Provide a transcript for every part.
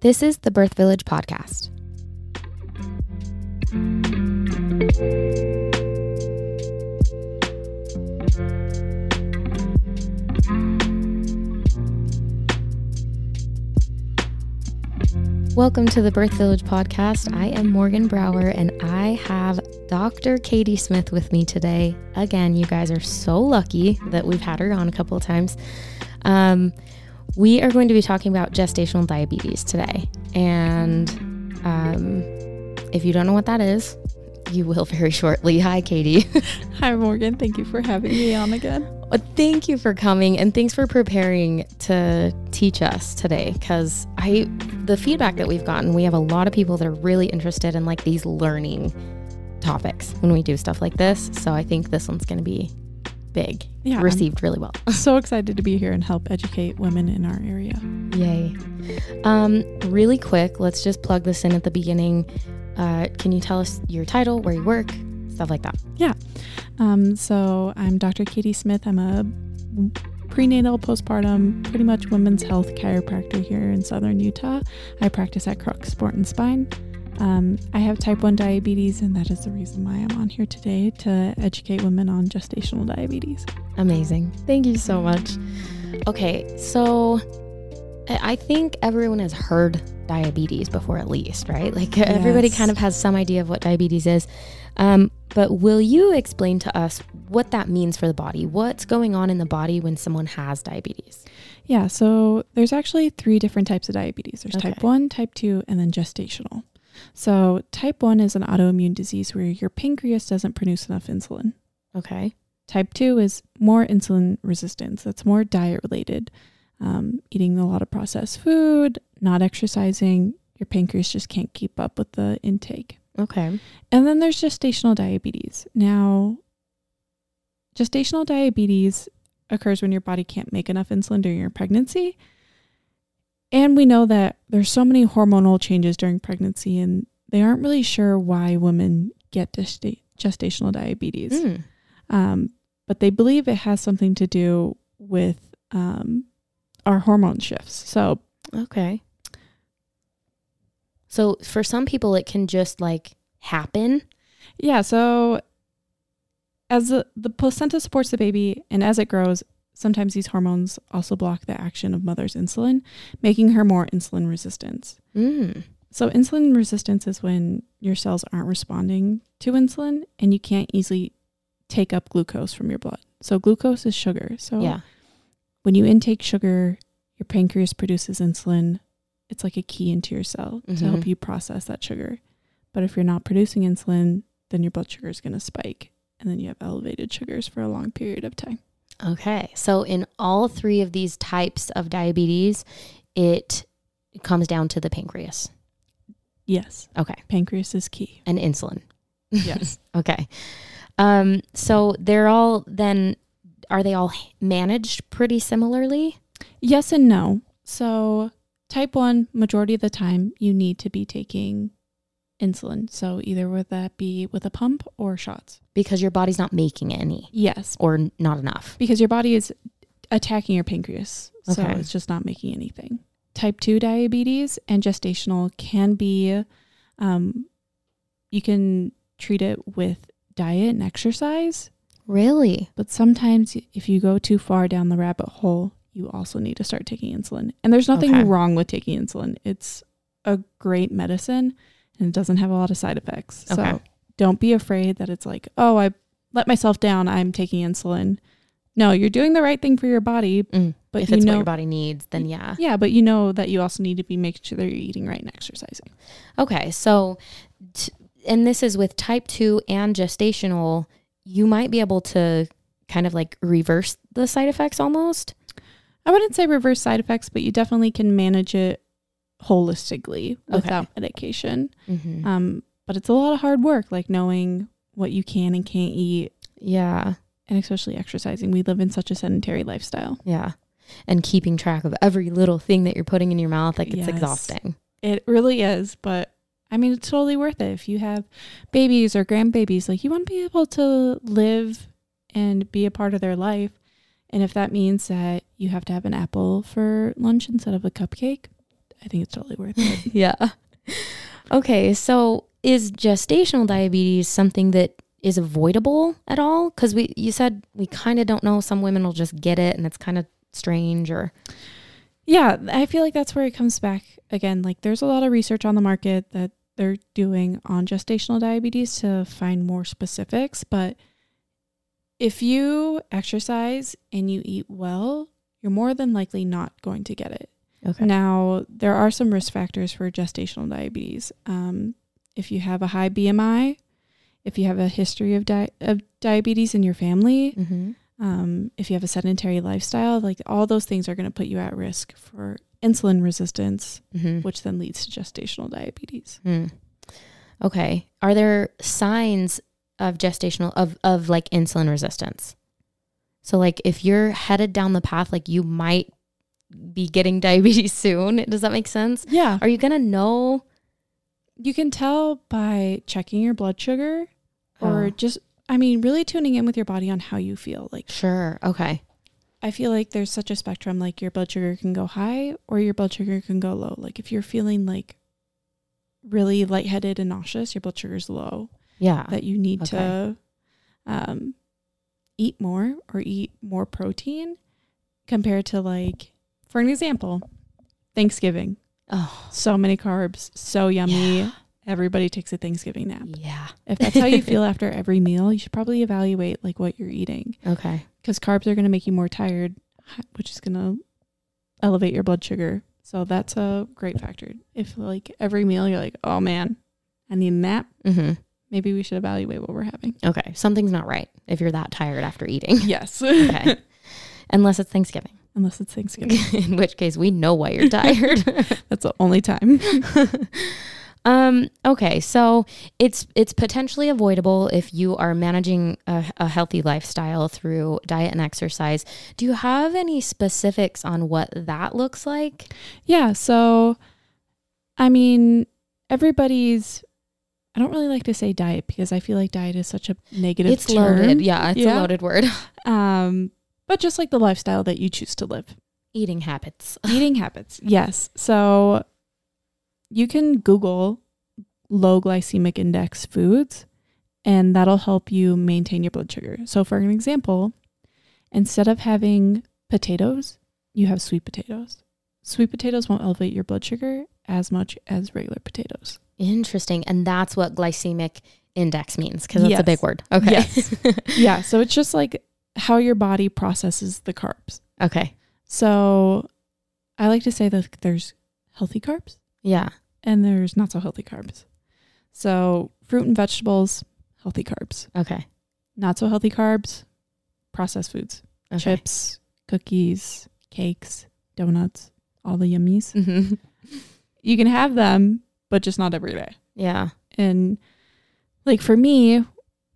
This is the Birth Village podcast. Welcome to the Birth Village podcast. I am Morgan Brower and I have Dr. Kati Smith with me today. Again, you guys are so lucky that we've had her on a couple of times. Um, we are going to be talking about gestational diabetes today. And um, if you don't know what that is, you will very shortly. Hi, Kati. Hi, Morgan. Thank you for having me on again. Uh, Thank you for coming and thanks for preparing to teach us today because I the feedback that we've gotten, we have a lot of people that are really interested in like these learning topics when we do stuff like this. So I think this one's going to be big, Yeah, I'm received really well. so excited to be here and help educate women in our area. Yay. Um, really quick, let's just plug this in at the beginning. Uh, can you tell us your title, where you work, stuff like that? Yeah. Um, so I'm Dr. Kati Smith. I'm a prenatal, postpartum, pretty much women's health chiropractor here in Southern Utah. I practice at Crux Sport and Spine. Um, I have type 1 diabetes, and that is the reason why I'm on here today to educate women on gestational diabetes. Amazing. Thank you so much. Okay, so I think everyone has heard diabetes before, at least, right? Like everybody kind of has some idea of what diabetes is. Um, but will you explain to us what that means for the body? What's going on in the body when someone has diabetes? Yeah, so there's actually three different types of diabetes there's type 1, type 2, and then gestational. So, type 1 is an autoimmune disease where your pancreas doesn't produce enough insulin. Okay. Type 2 is more insulin resistance, that's more diet related. Um, eating a lot of processed food, not exercising, your pancreas just can't keep up with the intake. Okay. And then there's gestational diabetes. Now, gestational diabetes occurs when your body can't make enough insulin during your pregnancy. And we know that there's so many hormonal changes during pregnancy, and they aren't really sure why women get gesta- gestational diabetes. Mm. Um, but they believe it has something to do with um, our hormone shifts. So, Okay. So for some people, it can just like happen. Yeah, so as the, the placenta supports the baby and as it grows, sometimes these hormones also block the action of mother's insulin, making her more insulin resistant. Mm. So insulin resistance is when your cells aren't responding to insulin and you can't easily take up glucose from your blood. So glucose is sugar. So Yeah. when you intake sugar, your pancreas produces insulin. It's like a key into your cell to help Mhm. you process that sugar. But if you're not producing insulin, then your blood sugar is going to spike and then you have elevated sugars for a long period of time. Okay. So in all three of these types of diabetes, it comes down to the pancreas Yes, Okay. pancreas is key. and insulin. Yes. Okay. Um, so they're all then are they all managed pretty similarly? yes and no. So, type 1, majority of the time, you need to be taking insulin. So, either would that be with a pump or shots? Because your body's not making any Yes, or not enough. because your body is attacking your pancreas. So Okay. it's just not making anything. Type 2 diabetes and gestational can be, um, you can treat it with diet and exercise, Really? but sometimes if you go too far down the rabbit hole, you also need to start taking insulin. And there's nothing Okay. wrong with taking insulin, it's a great medicine and it doesn't have a lot of side effects. Okay. So don't be afraid that it's like, oh, I let myself down, I'm taking insulin. No, you're doing the right thing for your body, Mm. but if you it's know, what your body needs, then yeah. yeah, but you know that you also need to be making sure that you're eating right and exercising. Okay, so, t- and this is with type 2 and gestational, you might be able to kind of like reverse the side effects almost. I wouldn't say reverse side effects, but you definitely can manage it holistically without medication. Mm-hmm. Um, but it's a lot of hard work, like knowing what you can and can't eat, yeah, and especially exercising. We live in such a sedentary lifestyle. yeah. And keeping track of every little thing that you're putting in your mouth, like it's Yes. exhausting. It really is, but I mean, it's totally worth it. If you have babies or grandbabies, like you want to be able to live and be a part of their life. And if that means that you have to have an apple for lunch instead of a cupcake, I think it's totally worth it. yeah. Okay, so is gestational diabetes something that is avoidable at all? Because we you said we kind of don't know. Some women will just get it, and it's kind of strange. Or yeah, I feel like that's where it comes back again. Like there's a lot of research on the market that they're doing on gestational diabetes to find more specifics, but if you exercise and you eat well, you're more than likely not going to get it. Okay, Now, there are some risk factors for gestational diabetes. Um, if you have a high BMI, if you have a history of, di- of diabetes in your family, mm-hmm. um, if you have a sedentary lifestyle, like all those things are going to put you at risk for insulin resistance, Mm-hmm. which then leads to gestational diabetes. Hmm. Okay, are there signs of gestational of of like insulin resistance? So like if you're headed down the path, like you might be getting diabetes soon. Does that make sense? Yeah. Are you gonna know? You can tell by checking your blood sugar or Oh. just, I mean, really tuning in with your body on how you feel. Like, Sure. Okay. I feel like there's such a spectrum. Like, your blood sugar can go high or your blood sugar can go low. Like, if you're feeling like really lightheaded and nauseous, your blood sugar's low, Yeah. that you need Okay. to um, eat more or eat more protein compared to, like, for an example, Thanksgiving. Oh. So many carbs, so yummy. Yeah. Everybody takes a Thanksgiving nap. Yeah. If that's how you feel after every meal, you should probably evaluate like what you're eating Okay. because carbs are going to make you more tired, which is going to elevate your blood sugar. So that's a great factor. If like every meal you're like, oh man, I need a nap, Mm-hmm. maybe we should evaluate what we're having. Okay. Something's not right if you're that tired after eating. Yes. Okay. Unless it's Thanksgiving, Unless it's Thanksgiving. in which case we know why you're tired. That's the only time. um. Okay. So it's it's potentially avoidable if you are managing a, a healthy lifestyle through diet and exercise. Do you have any specifics on what that looks like? Yeah. So, I mean, everybody's. I don't really like to say diet because I feel like diet is such a negative. it's term. loaded. Yeah. It's Yeah. a loaded word. Um, but just like the lifestyle that you choose to live, Eating habits. eating habits. Yes. So, you can Google low glycemic index foods, and that'll help you maintain your blood sugar. So, for an example, instead of having potatoes, you have sweet potatoes. Sweet potatoes won't elevate your blood sugar as much as regular potatoes. Interesting. And that's what glycemic index means because that's a big word. Okay. Yes. yeah. So it's just like how your body processes the carbs. okay. So I like to say that there's healthy carbs Yeah. and there's not so healthy carbs. So fruit and vegetables, healthy carbs. Okay. Not so healthy carbs, processed foods, okay. chips, cookies, cakes, donuts, all the yummies. hmm You can have them, but just not every day. Yeah. And like for me,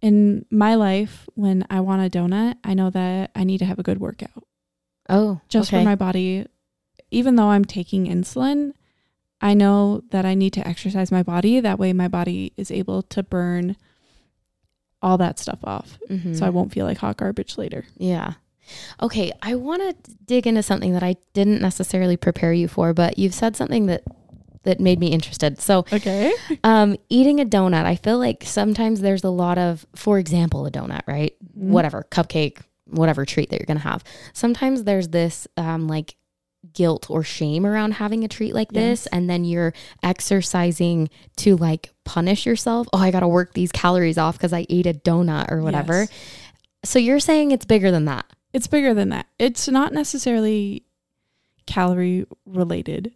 in my life, when I want a donut, I know that I need to have a good workout Oh, just okay. for my body. Even though I'm taking insulin, I know that I need to exercise my body. That way, my body is able to burn all that stuff off. Mhm. So I won't feel like hot garbage later. Yeah. Okay, I want to dig into something that I didn't necessarily prepare you for, but you've said something that that made me interested. So, Okay. um, eating a donut, I feel like sometimes there's a lot of, for example, a donut, right? Whatever, cupcake, whatever treat that you're gonna have. Sometimes there's this um, like guilt or shame around having a treat like this, and then you're exercising to like punish yourself. Oh, I gotta work these calories off because I ate a donut or whatever. Yes. So you're saying it's bigger than that. It's bigger than that. It's not necessarily calorie related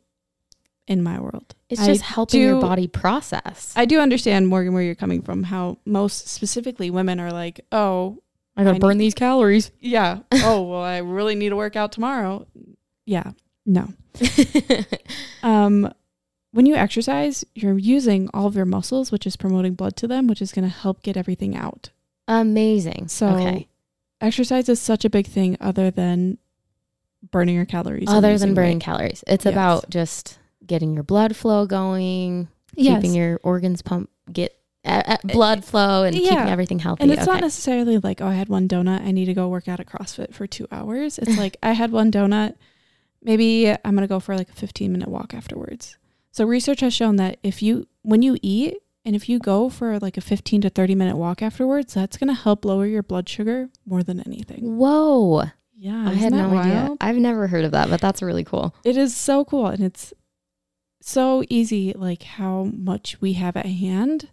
in my world. It's I just helping your body process. I, I do understand, Morgan, where you're coming from, how most specifically women are like, oh, I gotta I burn these calories. yeah, oh, well, I really need to work out tomorrow. Yeah, no. Um, when you exercise, you're using all of your muscles, which is promoting blood to them, which is going to help get everything out. Amazing. So, okay. exercise is such a big thing other than burning your calories. Other than burning weight. calories, it's Yes. about just getting your blood flow going, Yes. keeping your organs pump, get uh, uh, blood flow, and keeping everything healthy. And it's okay. not necessarily like, oh, I had one donut. I need to go work out at CrossFit for two hours. It's like I had one donut. maybe I'm going to go for like a 15 minute walk afterwards. So research has shown that if you when you eat and if you go for like a 15 to 30 minute walk afterwards, that's going to help lower your blood sugar more than anything. Whoa. Yeah, I had that no idea. I've never heard of that, but that's really cool. It is so cool and it's so easy like how much we have at hand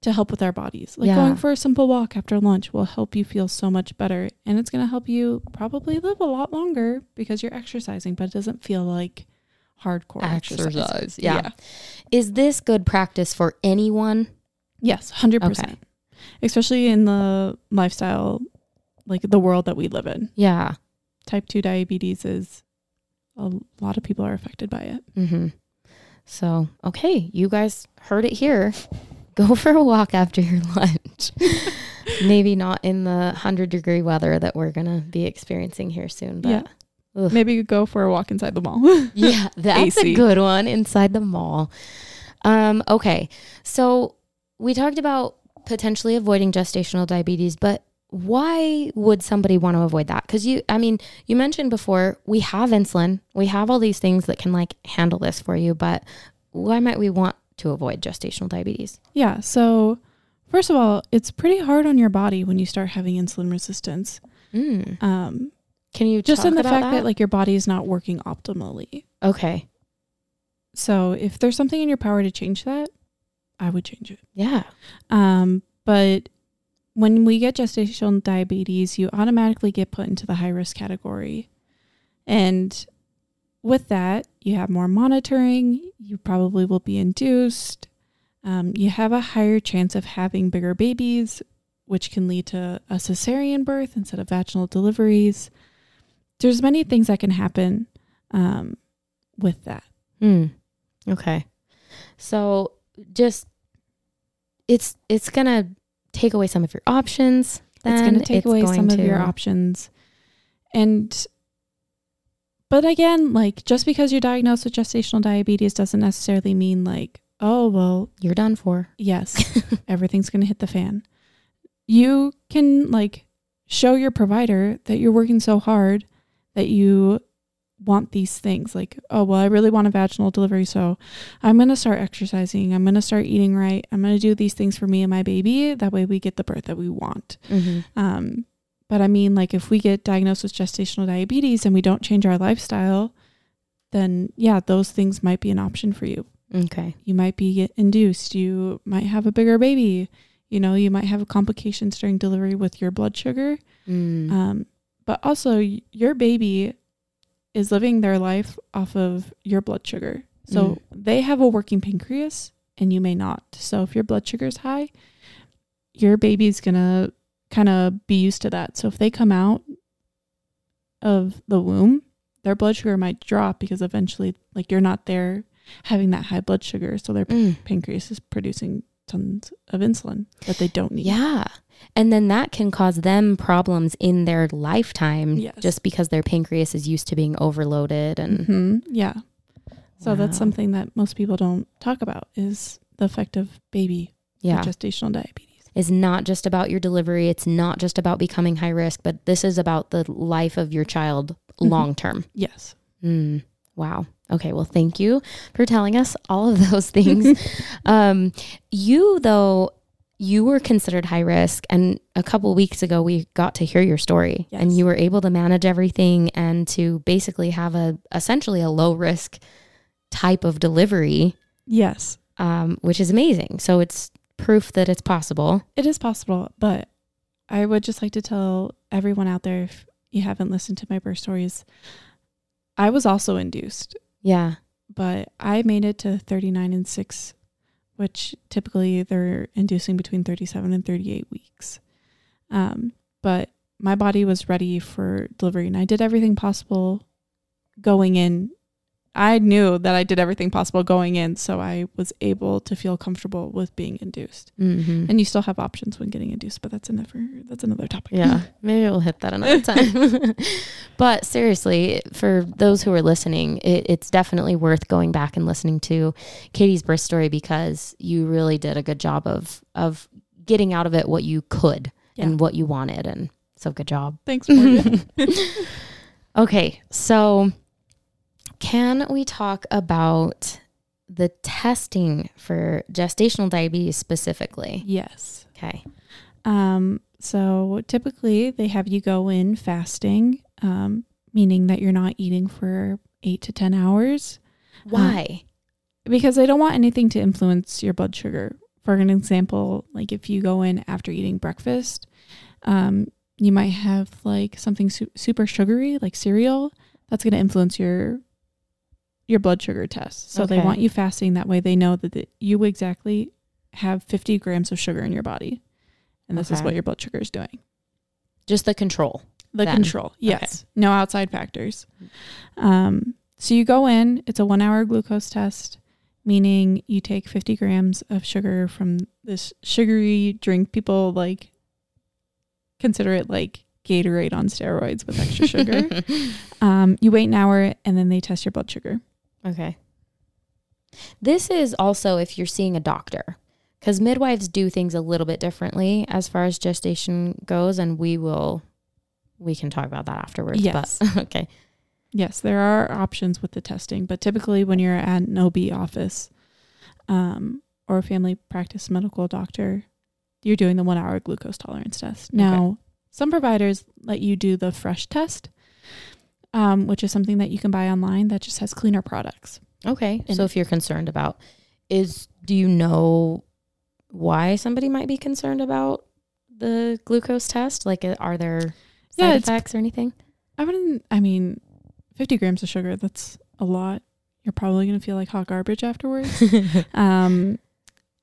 to help with our bodies. Like Yeah. going for a simple walk after lunch will help you feel so much better and it's going to help you probably live a lot longer because you're exercising but it doesn't feel like hardcore exercise. Exercise, yeah. Is this good practice for anyone? Yes, 100%. Okay. Especially in the lifestyle like the world that we live in. Yeah. Type 2 diabetes is a lot of people are affected by it. Mm-hmm. So, okay, you guys heard it here. Go for a walk after your lunch. Maybe not in the 100 degree weather that we're going to be experiencing here soon, but Yeah. Ugh. Maybe go for a walk inside the mall. yeah, that's a good one inside the mall. Um, okay, so we talked about potentially avoiding gestational diabetes, but why would somebody want to avoid that? Because you, I mean, you mentioned before we have insulin, we have all these things that can like handle this for you, but why might we want to avoid gestational diabetes? Yeah. So, first of all, it's pretty hard on your body when you start having insulin resistance. Mm. Um, Can you just talk in the fact that? like your body is not working optimally. okay, So, if there's something in your power to change that, I would change it. yeah, Um, but when we get gestational diabetes, you automatically get put into the high risk category. And with that, you have more monitoring. You probably will be induced. Um, you have a higher chance of having bigger babies, which can lead to a cesarean birth instead of vaginal deliveries. There's many things that can happen um, with that. Mm. Okay. So just it's it's gonna take away some of your options. it's going to take away some of your options and but again like just because you're diagnosed with gestational diabetes doesn't necessarily mean like oh well You're done for. yes everything's going to hit the fan you can like show your provider that you're working so hard that you want these things like oh well i really want a vaginal delivery so i'm going to start exercising i'm going to start eating right i'm going to do these things for me and my baby that way we get the birth that we want Mm-hmm. um, but I mean, like if we get diagnosed with gestational diabetes and we don't change our lifestyle, then yeah, those things might be an option for you. Okay. You might be induced. You might have a bigger baby. You know, you might have complications during delivery with your blood sugar. Mm. Um, but also, your baby is living their life off of your blood sugar. So Mm. they have a working pancreas and you may not. So if your blood sugar is high, your baby's going to kind of be used to that. So if they come out of the womb, their blood sugar might drop because eventually, like, you're not there having that high blood sugar. So their Mm. pancreas is producing tons of insulin that they don't need. Yeah. And then that can cause them problems in their lifetime Yes. just because their pancreas is used to being overloaded and hmm Yeah. So that's something that most people don't talk about is the effect of baby yeah. gestational diabetes. is not just about your delivery. It's not just about becoming high risk, but this is about the life of your child Mhm. long term. Yes. Mm, wow. Okay. Well, thank you for telling us all of those things. um, you, though, you were considered high risk. And a couple weeks ago, we got to hear your story and you were able to manage everything and to basically have a essentially a low risk type of delivery, Yes. um, which is amazing. So it's proof that it's possible. It is possible, but I would just like to tell everyone out there if you haven't listened to my birth stories, I was also induced, Yeah. but I made it to 39 and 6, which typically they're inducing between 37 and 38 weeks. Um, but my body was ready for delivery and I did everything possible going in. I knew that I did everything possible going in, so I was able to feel comfortable with being induced. hmm And you still have options when getting induced, but that's another that's another topic. Yeah, maybe we'll hit that another time. but seriously, for those who are listening, it, it's definitely worth going back and listening to Kati's birth story because you really did a good job of of getting out of it what you could Yeah. and what you wanted, and so good job. Thanks. Okay, so Can we talk about the testing for gestational diabetes specifically? Yes. Okay. Um, so typically they have you go in fasting, um, meaning that you're not eating for eight to 10 hours Why? because they don't want anything to influence your blood sugar. For an example, like if you go in after eating breakfast, um, you might have like something su- super sugary, like cereal. That's going to influence your your blood sugar test. So they want you fasting. That way, they know that the, you exactly have 50 grams of sugar in your body, and this is what your blood sugar is doing. Just the control. The Then. control, yes, no outside factors. Um, so you go in. It's a one-hour glucose test, meaning you take 50 grams of sugar from this sugary drink. People like consider it like Gatorade on steroids with extra sugar. um, you wait an hour, and then they test your blood sugar. Okay. This is also if you're seeing a doctor, because midwives do things a little bit differently as far as gestation goes, and we will, we can talk about that afterwards. Yes. But okay. Yes, there are options with the testing, but typically when you're at an OB office um, or a family practice medical doctor, you're doing the one hour glucose tolerance test. Now, some providers let you do the fresh test, um, which is something that you can buy online that just has cleaner products. Okay. So if you're concerned about, is do you know why somebody might be concerned about the glucose test? Like, uh, are there side Yeah, it's- effects or anything? I wouldn't, I mean, 50 grams of sugar, that's a lot. You're probably going to feel like hot garbage afterwards. um,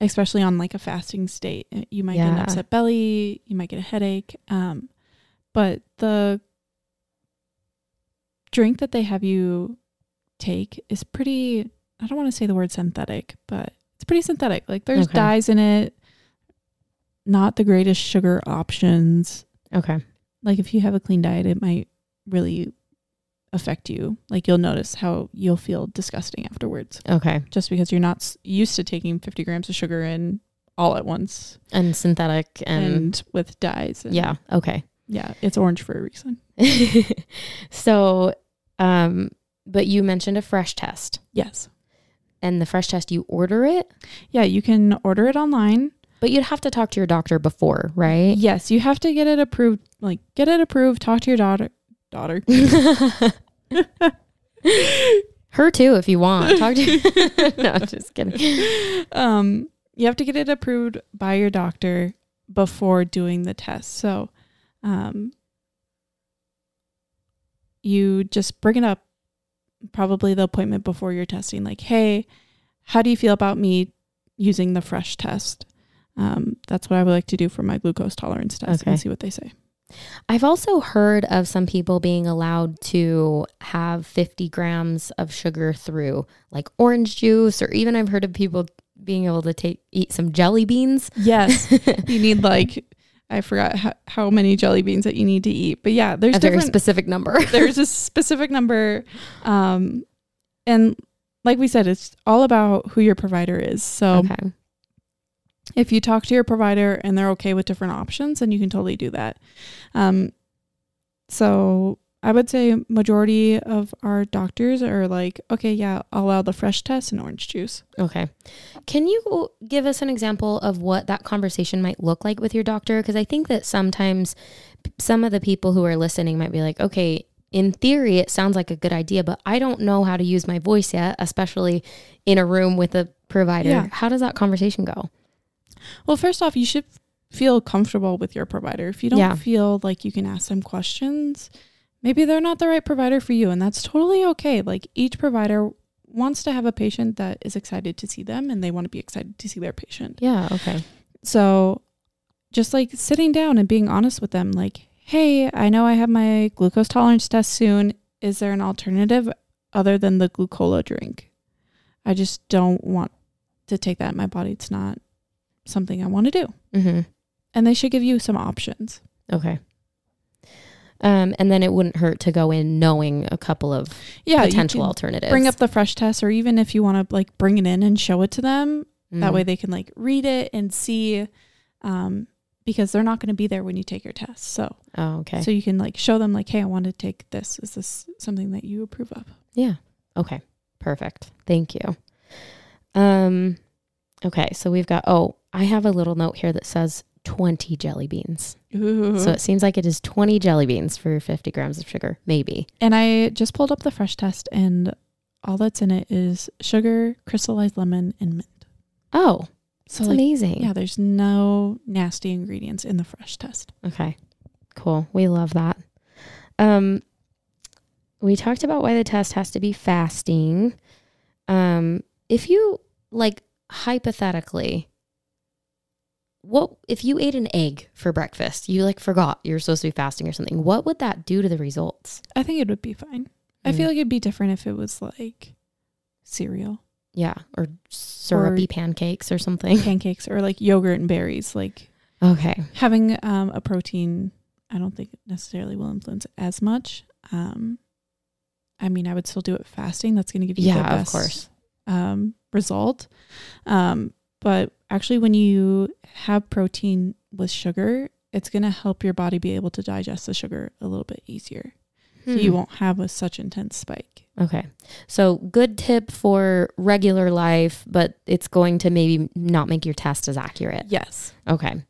especially on like a fasting state. Uh, You might get an upset belly, you might get a headache. Um, but the drink that they have you take is pretty, I don't want to say the word synthetic, but it's pretty synthetic. Like there's Okay. dyes in it, not the greatest sugar options. okay. Like if you have a clean diet, it might really affect you. Like you'll notice how you'll feel disgusting afterwards Okay. just because you're not used to taking 50 grams of sugar in all at once And synthetic and, and, with dyes. And yeah. Okay. Yeah. It's orange for a reason. so, um, but you mentioned a fresh test, Yes. and the fresh test you order it, Yeah. You can order it online. but you'd have to talk to your doctor before, right? Yes. You have to get it approved. Like, get it approved. Talk to your daughter. Daughter. Her too, if you want. Talk to. no, just kidding. um, you have to get it approved by your doctor before doing the test. So, um, you just bring it up probably the appointment before you're testing, like, hey, how do you feel about me using the fresh test? Um, that's what I would like to do for my glucose tolerance test Okay. and see what they say. I've also heard of some people being allowed to have 50 grams of sugar through like orange juice, or even I've heard of people being able to take eat some jelly beans. Yes. you need like, I forgot how, how many jelly beans that you need to eat, but yeah, there's a very specific number. there's a specific number um and like we said it's all about who your provider is so okay. if you talk to your provider and they're okay with different options then you can totally do that um so i would say majority of our doctors are like okay yeah i'll allow the fresh test and orange juice Okay. Can you give us an example of what that conversation might look like with your doctor? Because I think that sometimes some of the people who are listening might be like, okay, in theory, it sounds like a good idea, but I don't know how to use my voice yet, especially in a room with a provider. Yeah. How does that conversation go? well first off you should feel comfortable with your provider if you don't Yeah. feel like you can ask them questions maybe they're not the right provider for you and that's totally okay like each provider wants to have a patient that is excited to see them and they want to be excited to see their patient Yeah. Okay. so just like sitting down and being honest with them like hey i know i have my glucose tolerance test soon is there an alternative other than the glucola drink i just don't want to take that in my body it's not something i want to do Mm-hmm. and they should give you some options Okay. Um, and then it wouldn't hurt to go in knowing a couple of yeah potential alternatives. bring up the fresh test or even if you want to like bring it in and show it to them that Mm. way they can like read it and see um because they're not going to be there when you take your test so Oh, okay. so you can like show them like hey i want to take this is this something that you approve of yeah. Okay. Perfect. Thank you. Um okay, so we've got oh, I have a little note here that says 20 jelly beans. Ooh. So it seems like it is 20 jelly beans for 50 grams of sugar, maybe. and I just pulled up the fresh test, and all that's in it is sugar, crystallized lemon, and mint. Oh, So that's like, amazing. yeah, there's no nasty ingredients in the fresh test. Okay. Cool. We love that. Um we talked about why the test has to be fasting. Um if you like hypothetically what if you ate an egg for breakfast? You like forgot you were supposed to be fasting or something. What would that do to the results? I think it would be fine. I Mm. feel like it'd be different if it was like cereal, Yeah, or syrupy pancakes or something. pancakes, or like yogurt and berries. Like Okay. having um, a protein, I don't think necessarily will influence as much. Um, I mean, I would still do it fasting. That's going to give you the Yeah, of course. um, result. Um, but actually, when you have protein with sugar, it's going to help your body be able to digest the sugar a little bit easier. So you Hmm. won't have a such intense spike. Okay. So good tip for regular life, but it's going to maybe not make your test as accurate. Yes. Okay.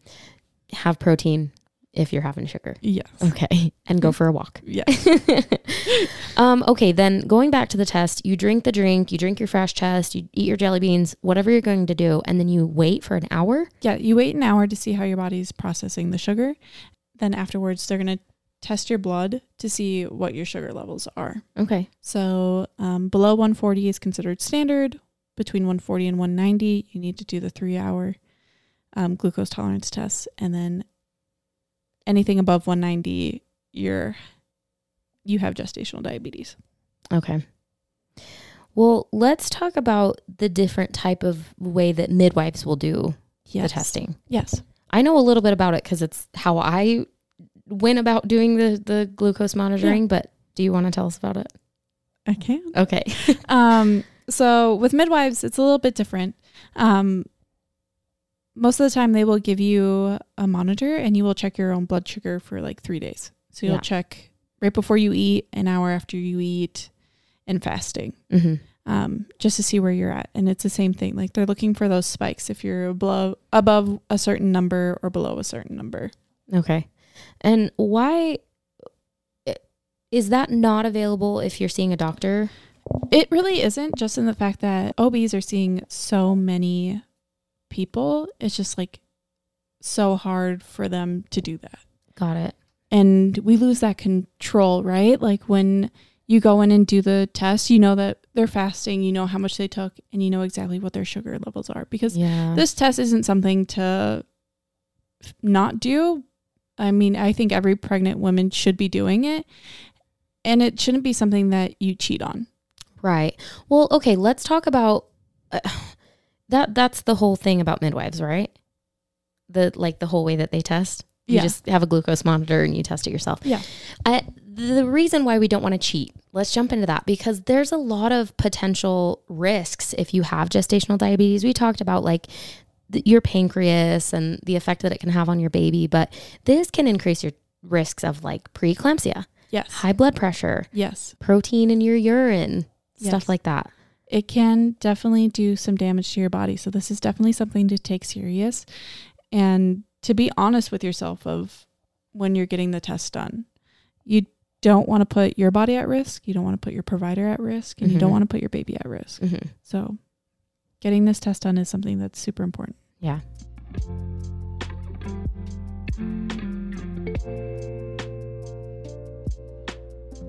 Have protein if you're having sugar. Yes. Okay. And go for a walk. Yes. um, okay, then going back to the test, you drink the drink, you drink your fresh test, you eat your jelly beans, whatever you're going to do, and then you wait for an hour. Yeah, you wait an hour to see how your body's processing the sugar. Then afterwards, they're going to test your blood to see what your sugar levels are. Okay. So um, below 140 is considered standard. Between 140 and 190, you need to do the three hour um, glucose tolerance test. And then anything above 190, you're you have gestational diabetes. Okay. Well, let's talk about the different type of way that midwives will do Yes. the testing. Yes. I know a little bit about it because it's how I went about doing the the glucose monitoring. But do you want to tell us about it? I can. Okay. um, so with midwives, it's a little bit different. Um, most of the time, they will give you a monitor and you will check your own blood sugar for like three days. So you'll Yeah. check right before you eat, an hour after you eat, and fasting, hmm um, just to see where you're at. And it's the same thing. Like they're looking for those spikes if you're below, above a certain number or below a certain number. Okay. And why is that not available if you're seeing a doctor? It really isn't just in the fact that OBs are seeing so many people. It's just like so hard for them to do that. Got it. And we lose that control, right? Like when you go in and do the test, you know that they're fasting, you know how much they took, and you know exactly what their sugar levels are. Because Yeah. this test isn't something to not do. I mean, I think every pregnant woman should be doing it. And it shouldn't be something that you cheat on. right. Well, okay, let's talk about uh, that that's the whole thing about midwives, right? The like the whole way that they test. You Yeah. just have a glucose monitor and you test it yourself. Yeah. I, the reason why we don't want to cheat, let's jump into that because there's a lot of potential risks if you have gestational diabetes. We talked about like th- your pancreas and the effect that it can have on your baby, but this can increase your risks of like preeclampsia, Yes. high blood pressure, Yes. protein in your urine, Yes. stuff like that. It can definitely do some damage to your body. So this is definitely something to take serious and to be honest with yourself of when you're getting the test done. You don't want to put your body at risk, you don't want to put your provider at risk, and you don't Mhm. want to put your baby at risk. hmm So getting this test done is something that's super important. Yeah.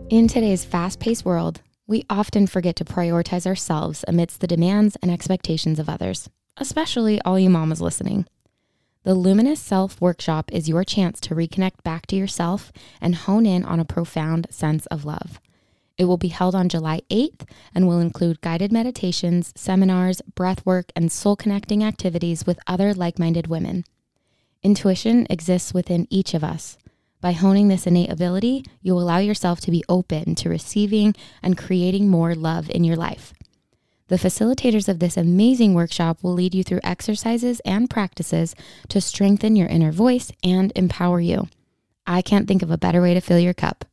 In today's fast paced world, we often forget to prioritize ourselves amidst the demands and expectations of others, especially all you mamas listening. The Luminous Self Workshop is your chance to reconnect back to yourself and hone in on a profound sense of love. It will be held on July 8th and will include guided meditations, seminars, breath work, and soul connecting activities with other like minded women. Intuition exists within each of us. By honing this innate ability, you'll allow yourself to be open to receiving and creating more love in your life. The facilitators of this amazing workshop will lead you through exercises and practices to strengthen your inner voice and empower you. I can't think of a better way to fill your cup.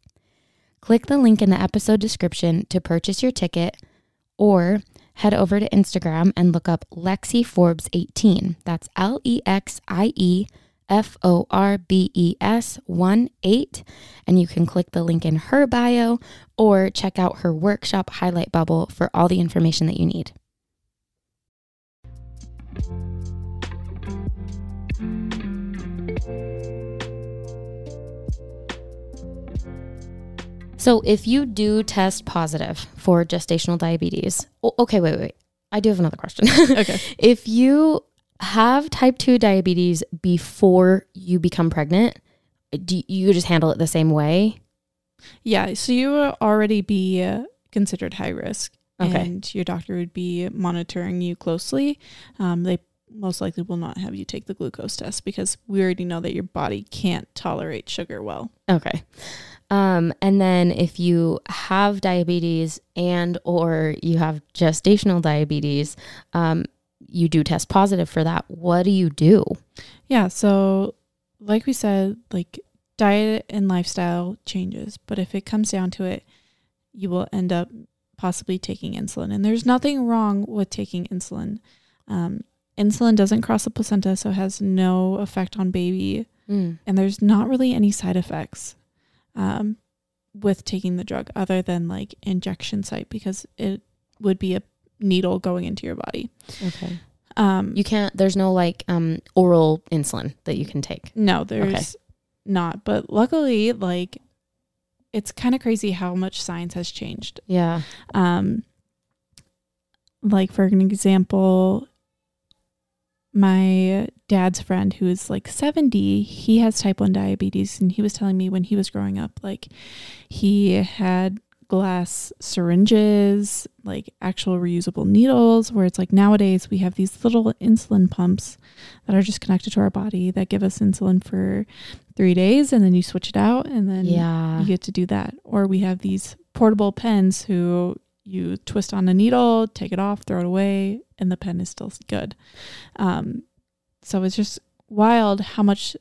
Click the link in the episode description to purchase your ticket, or head over to Instagram and look up Lexie Forbes 18. That's L E X I E F O R B E S 1 8. And you can click the link in her bio or check out her workshop highlight bubble for all the information that you need. So, if you do test positive for gestational diabetes, okay, wait, wait. I do have another question. Okay. if you have type 2 diabetes before you become pregnant, do you just handle it the same way? Yeah. So you will already be uh, considered high risk. Okay. And your doctor would be monitoring you closely. Um, they most likely will not have you take the glucose test because we already know that your body can't tolerate sugar well. Okay. Um, and then if you have diabetes and or you have gestational diabetes, um, you do test positive for that. What do you do? Yeah. So, like we said, like diet and lifestyle changes, but if it comes down to it, you will end up possibly taking insulin. And there's nothing wrong with taking insulin. Um, insulin doesn't cross the placenta, so it has no effect on baby, Mm. and there's not really any side effects um, with taking the drug other than like injection site because it would be a needle going into your body. Okay. Um, You can't, there's no like um, oral insulin that you can take. No, there's not. But luckily, like, it's kind of crazy how much science has changed. Yeah. Um, like for an example, my dad's friend who is like 70, he has type 1 diabetes and he was telling me when he was growing up like he had glass syringes, like actual reusable needles where it's like nowadays we have these little insulin pumps that are just connected to our body that give us insulin for 3 days and then you switch it out and then Yeah. you get to do that. Or we have these portable pens who you twist on a needle, take it off, throw it away, and the pen is still good. Um, so it's just wild how much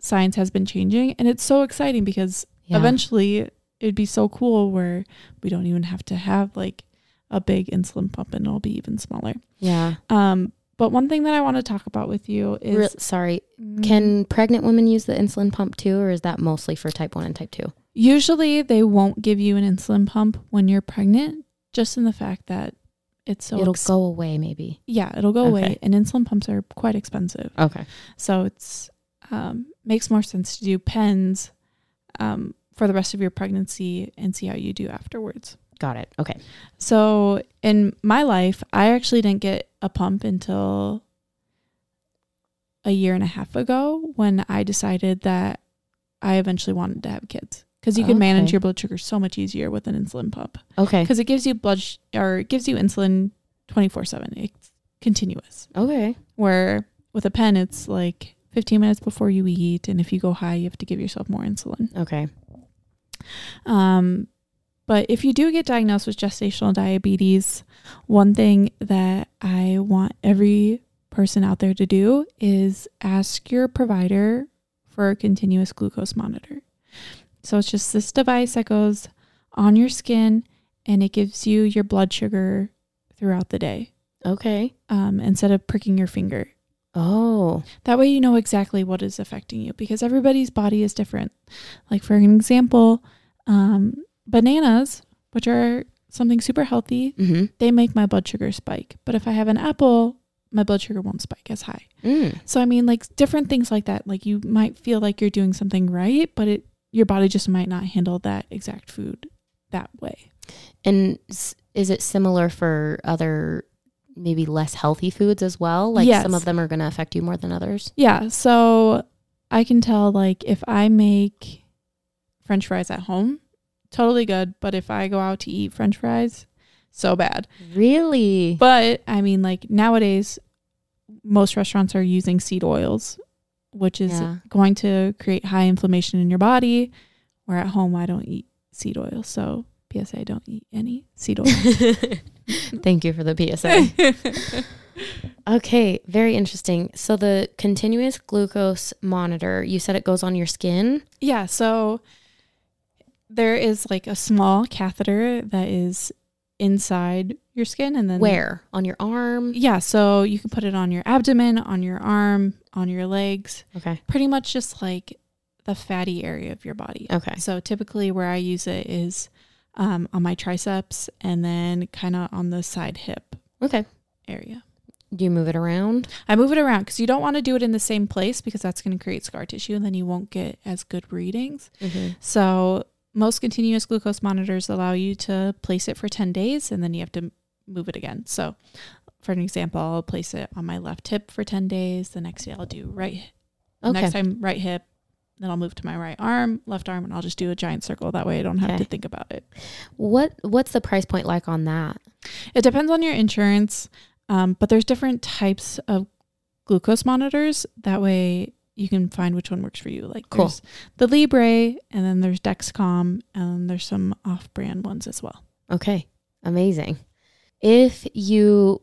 science has been changing, and it's so exciting because Yeah. eventually it'd be so cool where we don't even have to have like a big insulin pump, and it'll be even smaller. Yeah. Um, but one thing that I want to talk about with you is Real, sorry. Mm, Can pregnant women use the insulin pump too, or is that mostly for type 1 and type 2? Usually they won't give you an insulin pump when you're pregnant, just in the fact that it's so It'll ex- go away maybe. yeah, it'll go away and insulin pumps are quite expensive. Okay. So it's um makes more sense to do pens um for the rest of your pregnancy and see how you do afterwards. Got it. Okay. So in my life, I actually didn't get a pump until a year and a half ago when I decided that I eventually wanted to have kids because you can manage your blood sugar so much easier with an insulin pump Okay. because it gives you blood sh- or it gives you insulin 24/7 it's continuous Okay. where with a pen it's like 15 minutes before you eat and if you go high you have to give yourself more insulin Okay. Um, but if you do get diagnosed with gestational diabetes, one thing that I want every person out there to do is ask your provider for a continuous glucose monitor. So it's just this device that goes on your skin and it gives you your blood sugar throughout the day Okay. um, instead of pricking your finger. Oh. That way you know exactly what is affecting you because everybody's body is different. Like for an example, um, bananas, which are something super healthy, Mm-hmm. they make my blood sugar spike. But if I have an apple, my blood sugar won't spike as high. Mm. So I mean like different things like that. Like you might feel like you're doing something right, but it your body just might not handle that exact food that way. And is it similar for other maybe less healthy foods as well? Like Yes. some of them are going to affect you more than others? Yeah, so I can tell like if I make french fries at home, totally good, but if I go out to eat french fries, so bad. Really? But I mean like nowadays most restaurants are using seed oils, which is Yeah. going to create high inflammation in your body. Where at home I don't eat seed oil. So PSA don't eat any seed oil. Thank you for the PSA. okay, very interesting. So the continuous glucose monitor, you said it goes on your skin? Yeah, so there is like a small catheter that is inside your skin and then Where? On your arm? Yeah, so you can put it on your abdomen, on your arm, on your legs, Okay. pretty much just like the fatty area of your body. Okay. So typically where I use it is um, on my triceps and then kind of on the side hip Okay. area. Do you move it around? I move it around because you don't want to do it in the same place because that's going to create scar tissue and then you won't get as good readings. Mm-hmm. So most continuous glucose monitors allow you to place it for 10 days and then you have to move it again. So for an example, I'll place it on my left hip for 10 days. The next day I'll do right Okay. next time right hip. Then I'll move to my right arm, left arm, and I'll just do a giant circle. That way I don't have Okay. to think about it. What What's the price point like on that? It depends on your insurance, um, but there's different types of glucose monitors. That way you can find which one works for you. Like Cool. the Libre, and then there's Dexcom, and there's some off-brand ones as well. Okay. Amazing. If you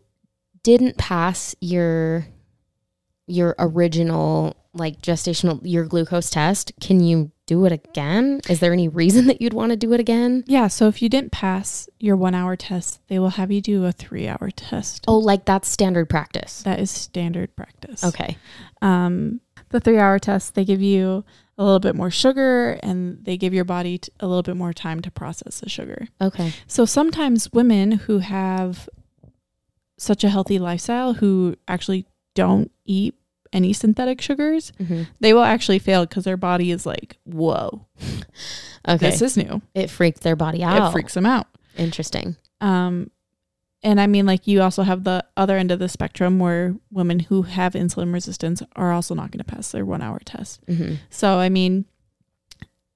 didn't pass your your original like gestational your glucose test, can you do it again? Is there any reason that you'd want to do it again? Yeah, so if you didn't pass your one-hour test, they will have you do a three-hour test. Oh, like that's standard practice. That is standard practice. Okay. Um, the three-hour test, they give you a little bit more sugar, and they give your body t- a little bit more time to process the sugar. Okay. So sometimes women who have such a healthy lifestyle who actually don't eat any synthetic sugars, hmm they will actually fail because their body is like, whoa, Okay. this is new. it freaks their body out. It freaks them out. Interesting. Um, and I mean, like, you also have the other end of the spectrum where women who have insulin resistance are also not going to pass their one hour test. hmm So, I mean,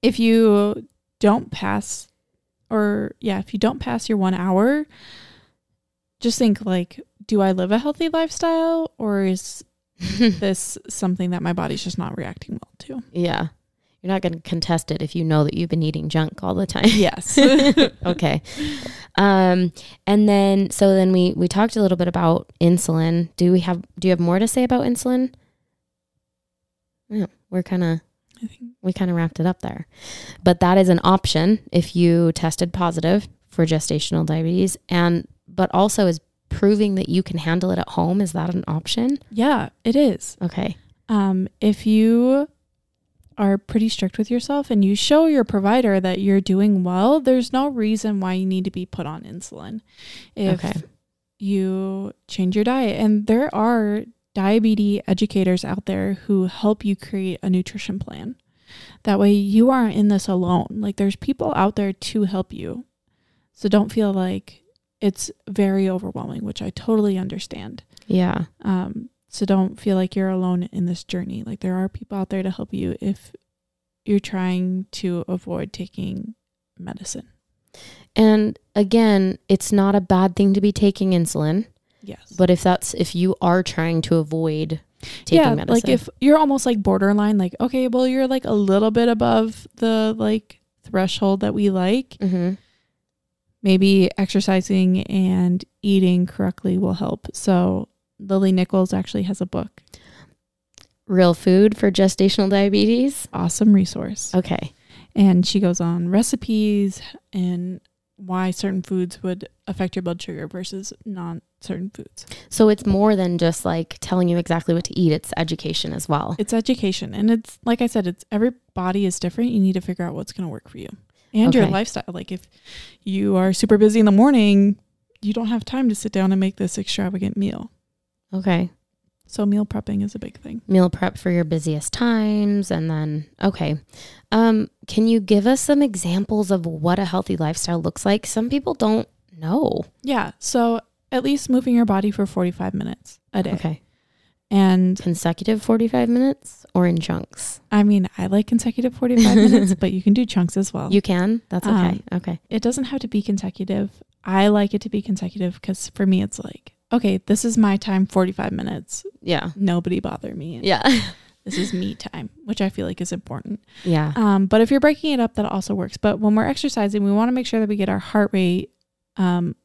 if you don't pass, or yeah, if you don't pass your one hour, just think like, do I live a healthy lifestyle or is this something that my body's just not reacting well to? yeah. You're not going to contest it if you know that you've been eating junk all the time. Yes. okay. Um, and then so then we we talked a little bit about insulin. Do we have do you have more to say about insulin? Yeah, we're kind of I think we kind of wrapped it up there. But that is an option if you tested positive for gestational diabetes and but also is proving that you can handle it at home is that an option? yeah, it is. Okay. Um, if you are pretty strict with yourself and you show your provider that you're doing well, there's no reason why you need to be put on insulin. If Okay. you change your diet, and there are diabetes educators out there who help you create a nutrition plan. That way you aren't in this alone. Like there's people out there to help you. So don't feel like it's very overwhelming, which I totally understand. Yeah. Um, so don't feel like you're alone in this journey. Like there are people out there to help you if you're trying to avoid taking medicine. And again, it's not a bad thing to be taking insulin. Yes. But if that's if you are trying to avoid taking yeah, medicine, like if you're almost like borderline, like, okay, well, you're like a little bit above the like threshold that we like. hmm Maybe exercising and eating correctly will help. So Lily Nichols actually has a book. real food for gestational diabetes. Awesome resource. Okay. and she goes on recipes and why certain foods would affect your blood sugar versus non certain foods. So it's more than just like telling you exactly what to eat, it's education as well. It's education and it's like I said it's every body is different. You need to figure out what's going to work for you. And your lifestyle. Like if you are super busy in the morning, you don't have time to sit down and make this extravagant meal. Okay. So meal prepping is a big thing. Meal prep for your busiest times and then okay. Um can you give us some examples of what a healthy lifestyle looks like? Some people don't know. Yeah. So at least moving your body for 45 minutes a day. Okay. And Consecutive 45 minutes or in chunks? I mean, I like consecutive 45 minutes, but you can do chunks as well. You can? That's okay. Um, okay. it doesn't have to be consecutive. I like it to be consecutive because for me, it's like, okay, this is my time, 45 minutes. Yeah. Nobody bother me. Yeah. This is me time, which I feel like is important. yeah. Um, but if you're breaking it up, that also works. But when we're exercising, we want to make sure that we get our heart rate um,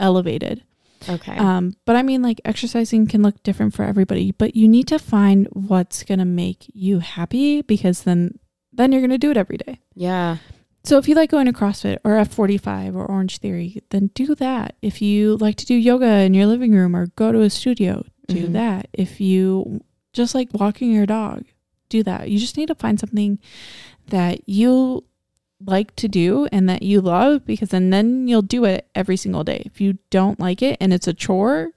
elevated. Okay. Um, but I mean, like exercising can look different for everybody, but you need to find what's going to make you happy because then, then you're going to do it every day. yeah. So if you like going to CrossFit or F45 or Orange Theory, then do that. If you like to do yoga in your living room or go to a studio, do Mhm. that. If you just like walking your dog, do that. You just need to find something that you like to do and that you love because then then you'll do it every single day. If you don't like it and it's a chore,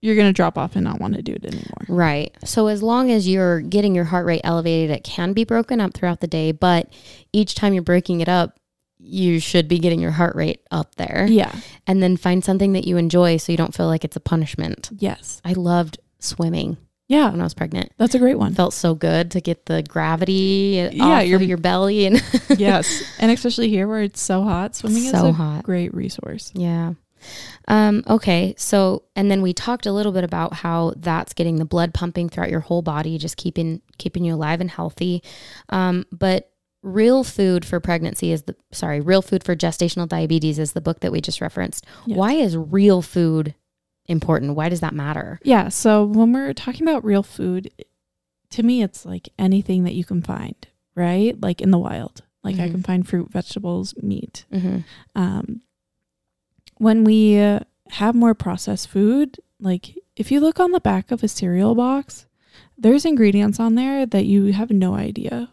you're going to drop off and not want to do it anymore. Right. So as long as you're getting your heart rate elevated, it can be broken up throughout the day, but each time you're breaking it up, you should be getting your heart rate up there. Yeah. And then find something that you enjoy so you don't feel like it's a punishment. Yes. I loved swimming Yeah. when I was pregnant. That's a great one. Felt so good to get the gravity Yeah, of your belly and yes. And especially here where it's so hot, swimming is so a hot. great resource. Yeah. Um, okay. So, and then we talked a little bit about how that's getting the blood pumping throughout your whole body, just keeping keeping you alive and healthy. Um, but real food for pregnancy is the sorry, real food for gestational diabetes is the book that we just referenced. Yes. Why is real food important? Why does that matter? Yeah. So when we're talking about real food, to me, it's like anything that you can find, right? Like in the wild. Like I Mhm. can find fruit, vegetables, meat. Mm-hmm. Um, when we uh, have more processed food, like if you look on the back of a cereal box, there's ingredients on there that you have no idea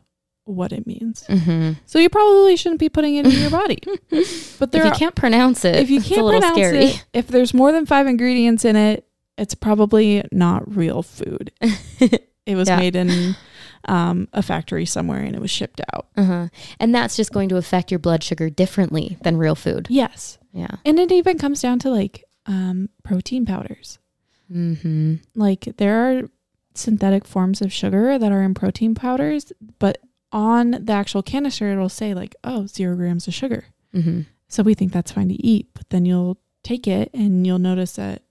what it means. Mm-hmm. So you probably shouldn't be putting it in your body. But there If you are, can't pronounce it, if you can't a little pronounce scary. it, if there's more than five ingredients in it, it's probably not real food. It was Yeah. made in um, a factory somewhere and it was shipped out. uh-huh. And that's just going to affect your blood sugar differently than real food. Yes. Yeah. And it even comes down to like um, protein powders. Mm-hmm. Like there are synthetic forms of sugar that are in protein powders, but on the actual canister, it'll say like, oh, zero grams of sugar. Mm-hmm. So we think that's fine to eat, but then you'll take it and you'll notice that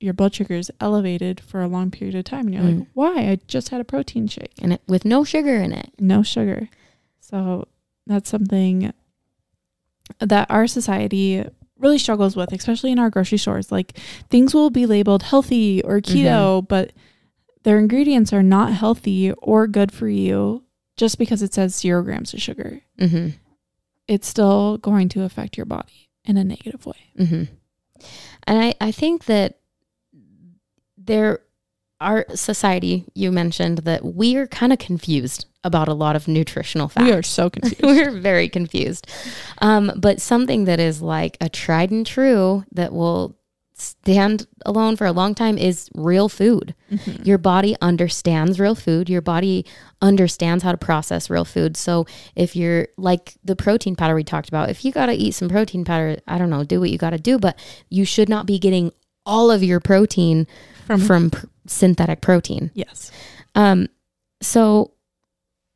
your blood sugar is elevated for a long period of time. And you're Mm. like, why? I just had a protein shake. And it, with no sugar in it. no sugar. So that's something that our society really struggles with, especially in our grocery stores. Like things will be labeled healthy or keto, but their ingredients are not healthy or good for you just because it says zero grams of sugar. Mm-hmm. It's still going to affect your body in a negative way. Mm-hmm. And I, I think that there, our society, you mentioned that we are kind of confused about a lot of nutritional facts. We are so confused. We're very confused. Um, but something that is like a tried and true that will stand alone for a long time is real food. Mhm. Your body understands real food. Your body understands how to process real food. So if you're like the protein powder we talked about, if you got to eat some protein powder, I don't know, do what you got to do, but you should not be getting all of your protein From, from pr- synthetic protein. yes. Um, so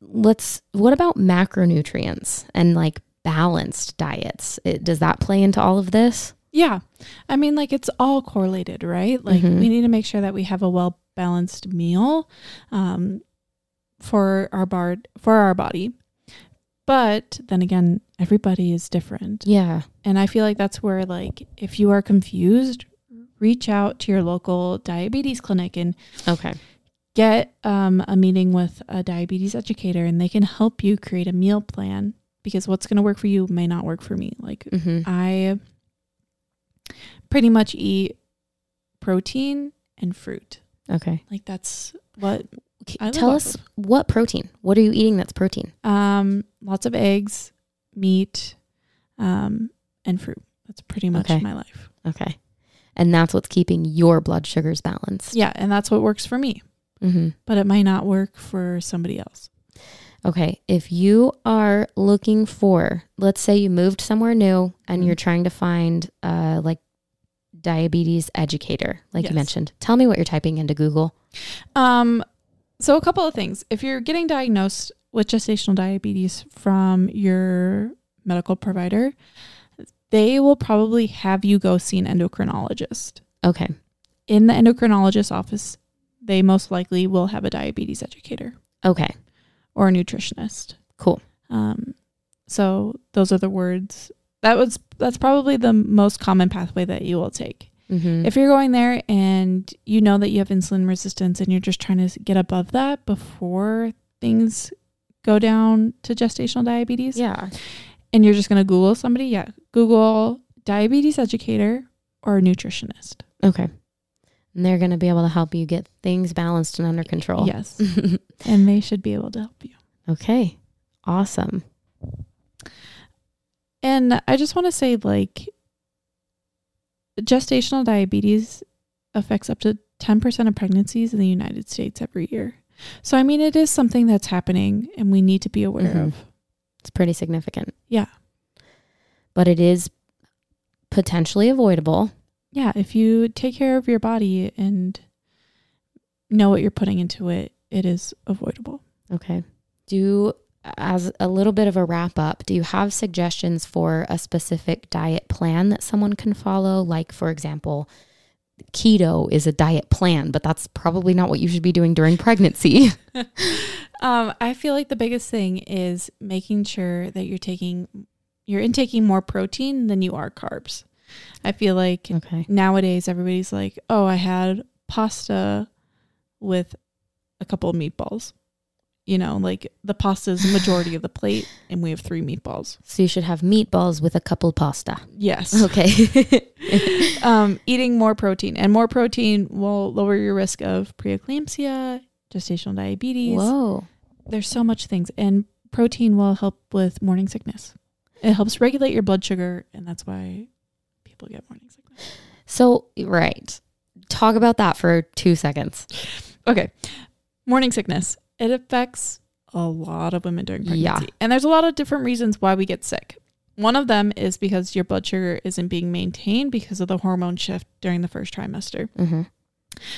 let's, what about macronutrients and like balanced diets? It, does that play into all of this? Yeah. I mean, like it's all correlated, right? Like Mhm. we need to make sure that we have a well balanced meal um, for our bar for our body. But then again, everybody is different. Yeah. And I feel like that's where like if you are confused, reach out to your local diabetes clinic and Okay. get um, a meeting with a diabetes educator and they can help you create a meal plan because what's going to work for you may not work for me. Like hmm I pretty much eat protein and fruit. Okay. Like that's what I Tell us what protein. What are you eating that's protein? um lots of eggs, meat, um and fruit. That's pretty much Okay. my life. Okay. And that's what's keeping your blood sugars balanced. Yeah, and that's what works for me, hmm but it might not work for somebody else. Okay. If you are looking for, let's say you moved somewhere new and Mhm. you're trying to find uh like diabetes educator, like Yes. you mentioned. Tell me what you're typing into Google. Um so a couple of things. If you're getting diagnosed with gestational diabetes from your medical provider, they will probably have you go see an endocrinologist. Okay. in the endocrinologist's office, they most likely will have a diabetes educator Okay. Or a nutritionist. Cool. Um, so those are the words. That was that's probably the most common pathway that you will take. hmm If you're going there and you know that you have insulin resistance and you're just trying to get above that before things go down to gestational diabetes, yeah. and you're just going to Google somebody, yeah, Google diabetes educator or nutritionist. Okay. And they're going to be able to help you get things balanced and under control. Yes. and they should be able to help you. okay. Awesome. And I just want to say, like, gestational diabetes affects up to 10% of pregnancies in the United States every year. So, I mean, it is something that's happening and we need to be aware Mhm. of. It's pretty significant. Yeah. But it is potentially avoidable. Yeah. If you take care of your body and know what you're putting into it, it is avoidable. Okay. Do as a little bit of a wrap up, do you have suggestions for a specific diet plan that someone can follow? Like, for example, keto is a diet plan, but that's probably not what you should be doing during pregnancy. Um, I feel like the biggest thing is making sure that you're taking, you're intaking more protein than you are carbs. I feel like okay. nowadays everybody's like, oh, I had pasta with a couple of meatballs. You know, like the pasta is the majority of the plate, and we have three meatballs. So you should have meatballs with a couple pasta. Yes. Okay. um, eating more protein and more protein will lower your risk of preeclampsia, gestational diabetes. Whoa. There's so much things, and protein will help with morning sickness. It helps regulate your blood sugar, and that's why people get morning sickness. So, right. Talk about that for two seconds. Okay. Morning sickness. It affects a lot of women during pregnancy. Yeah. And there's a lot of different reasons why we get sick. One of them is because your blood sugar isn't being maintained because of the hormone shift during the first trimester. Mm-hmm.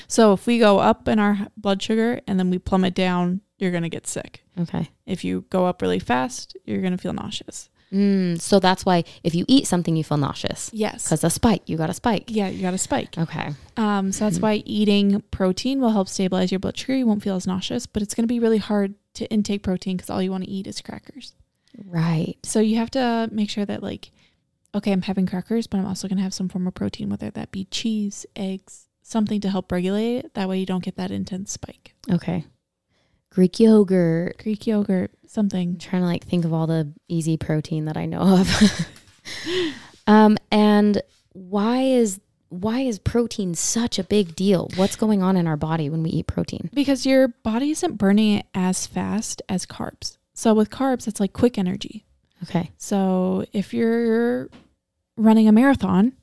So if we go up in our blood sugar and then we plummet down, you're going to get sick. Okay. If you go up really fast, you're going to feel nauseous. Mm, so that's why if you eat something, you feel nauseous Yes. because a spike, you got a spike. Yeah, you got a spike. Okay. Um, so that's why eating protein will help stabilize your blood sugar. You won't feel as nauseous, but it's going to be really hard to intake protein because all you want to eat is crackers. Right. So you have to make sure that like, okay, I'm having crackers, but I'm also gonna have some form of protein, whether that be cheese, eggs, something to help regulate it. That way you don't get that intense spike. Okay. Greek yogurt. Greek yogurt, I'm something. trying to like think of all the easy protein that I know of. um, and why is why is protein such a big deal? What's going on in our body when we eat protein? Because your body isn't burning it as fast as carbs. So with carbs, it's like quick energy. Okay. So if you're running a marathon,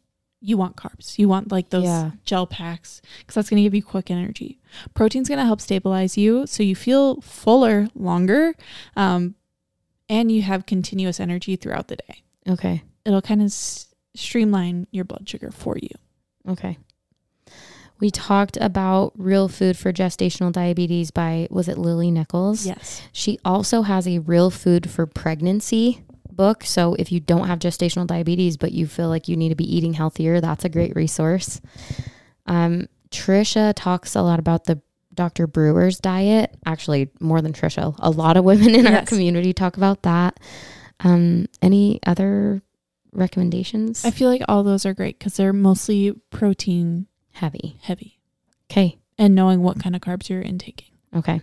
you want carbs. You want like those Yeah. gel packs because that's going to give you quick energy. Protein's going to help stabilize you so you feel fuller longer um, and you have continuous energy throughout the day. Okay. It'll kind of s- streamline your blood sugar for you. Okay. We talked about Real Food for Gestational Diabetes by was it Lily Nichols? Yes. She also has a Real Food for Pregnancy book. So if you don't have gestational diabetes, but you feel like you need to be eating healthier, that's a great resource. Um, Trisha talks a lot about the Dr. Brewer's diet. Actually, more than Trisha, a lot of women in our community talk about that. Um, any other recommendations? I feel like all those are great because they're mostly protein Heavy. heavy Okay. and knowing what kind of carbs you're intaking. Okay.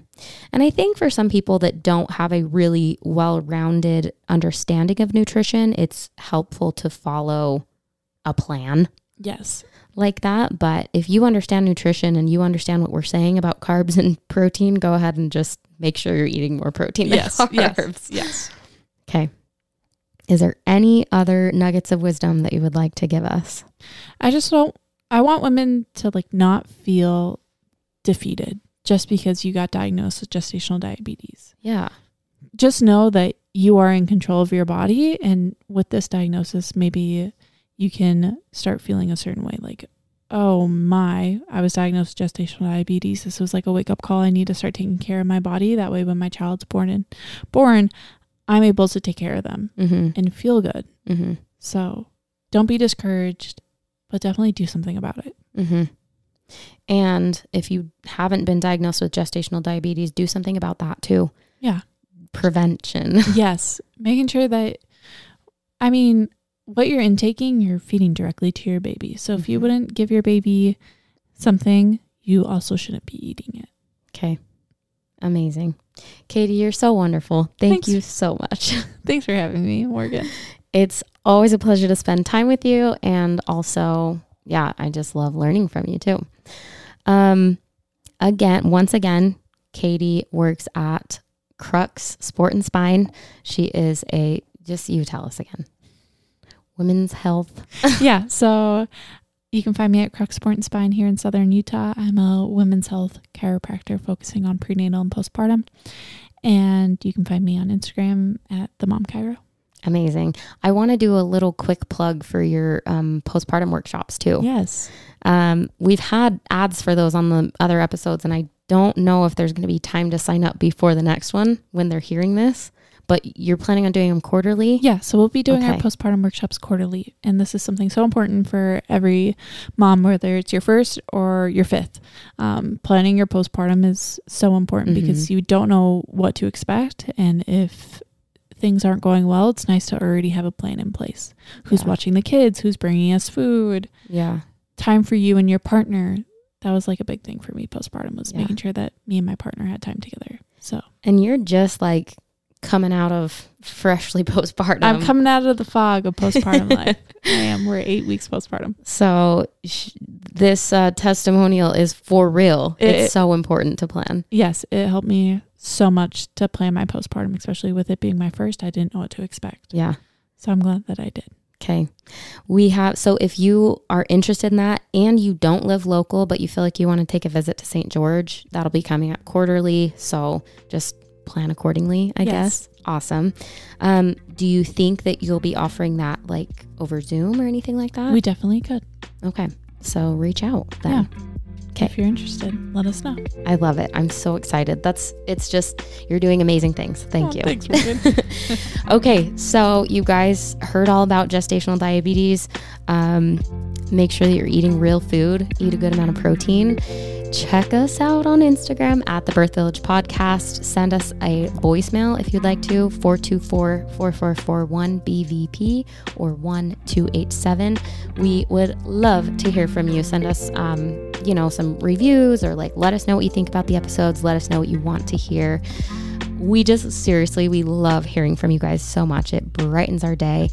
And I think for some people that don't have a really well rounded understanding of nutrition, it's helpful to follow a plan Yes. like that. But if you understand nutrition and you understand what we're saying about carbs and protein, go ahead and just make sure you're eating more protein than Yes. carbs. Yes. Yes. Okay. Is there any other nuggets of wisdom that you would like to give us? I just don't I want women to like not feel defeated just because you got diagnosed with gestational diabetes. Yeah. Just know that you are in control of your body and with this diagnosis maybe you can start feeling a certain way like oh my, I was diagnosed with gestational diabetes. This was like a wake up call. I need to start taking care of my body that way when my child's born and born I'm able to take care of them Mm-hmm. and feel good. Mm-hmm. So, don't be discouraged, but definitely do something about it. Mm-hmm. And if you haven't been diagnosed with gestational diabetes, do something about that too. Yeah. Prevention. yes, making sure that I mean, what you're intaking, you're feeding directly to your baby. So if you Mhm. wouldn't give your baby something, you also shouldn't be eating it. Okay. Amazing. Kati, you're so wonderful. Thank Thanks. you so much. Thanks for having me, Morgan. It's always a pleasure to spend time with you. And also, yeah, I just love learning from you too. Um, again, once again, Kati works at Crux Sport and Spine. She is a, just you tell us again, women's health. yeah, so you can find me at Crux Sport and Spine here in Southern Utah. I'm a women's health chiropractor focusing on prenatal and postpartum. And you can find me on Instagram at the Mom Chiro. Amazing. I want to do a little quick plug for your um, postpartum workshops too. Yes. Um, we've had ads for those on the other episodes, and I don't know if there's going to be time to sign up before the next one when they're hearing this. But you're planning on doing them quarterly? Yeah, so we'll be doing our postpartum workshops quarterly. And this is something so important for every mom, whether it's your first or your fifth. Um, planning your postpartum is so important because you don't know what to expect. And if things aren't going well, it's nice to already have a plan in place. Who's Yeah. watching the kids? Who's bringing us food? Yeah. Time for you and your partner. That was like a big thing for me postpartum was Yeah. making sure that me and my partner had time together. So And you're just like coming out of freshly postpartum. I'm coming out of the fog of postpartum life. I am. We're eight weeks postpartum. So sh- this uh, testimonial is for real. It- it's so important to plan. yes, it helped me so much to plan my postpartum, especially with it being my first. I didn't know what to expect. Yeah. So I'm glad that I did. Okay. We have, so if you are interested in that and you don't live local, but you feel like you want to take a visit to St. George, that'll be coming up quarterly. So just plan accordingly, I Yes. guess. Awesome. Um, do you think that you'll be offering that like over Zoom or anything like that? We definitely could. okay. So reach out then. Okay. If you're interested, let us know. I love it. I'm so excited. That's, it's just, you're doing amazing things. Thank Oh, you. Thanks, Okay, so you guys heard all about gestational diabetes. Um, make sure that you're eating real food, eat a good amount of protein. Check us out on Instagram at the Birth Village Podcast. Send us a voicemail if you'd like to 424 4441 BVP or 1287. We would love to hear from you. Send us, um, you know, some reviews or like let us know what you think about the episodes. Let us know what you want to hear we just seriously we love hearing from you guys so much it brightens our day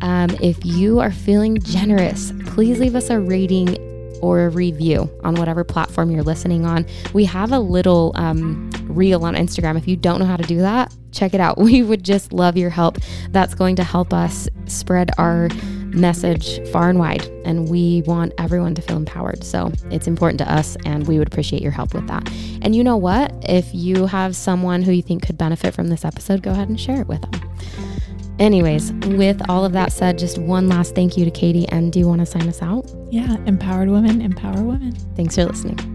um, if you are feeling generous please leave us a rating or a review on whatever platform you're listening on. We have a little um, reel on instagram. If you don't know how to do that check it out. We would just love your help. That's going to help us spread our message far and wide and we want everyone to feel empowered. So it's important to us and we would appreciate your help with that. And you know what? If you have someone who you think could benefit from this episode go ahead and share it with them anyways with all of that said just one last thank you to Kati and do you want to sign us out yeah, empowered women empower women. thanks for listening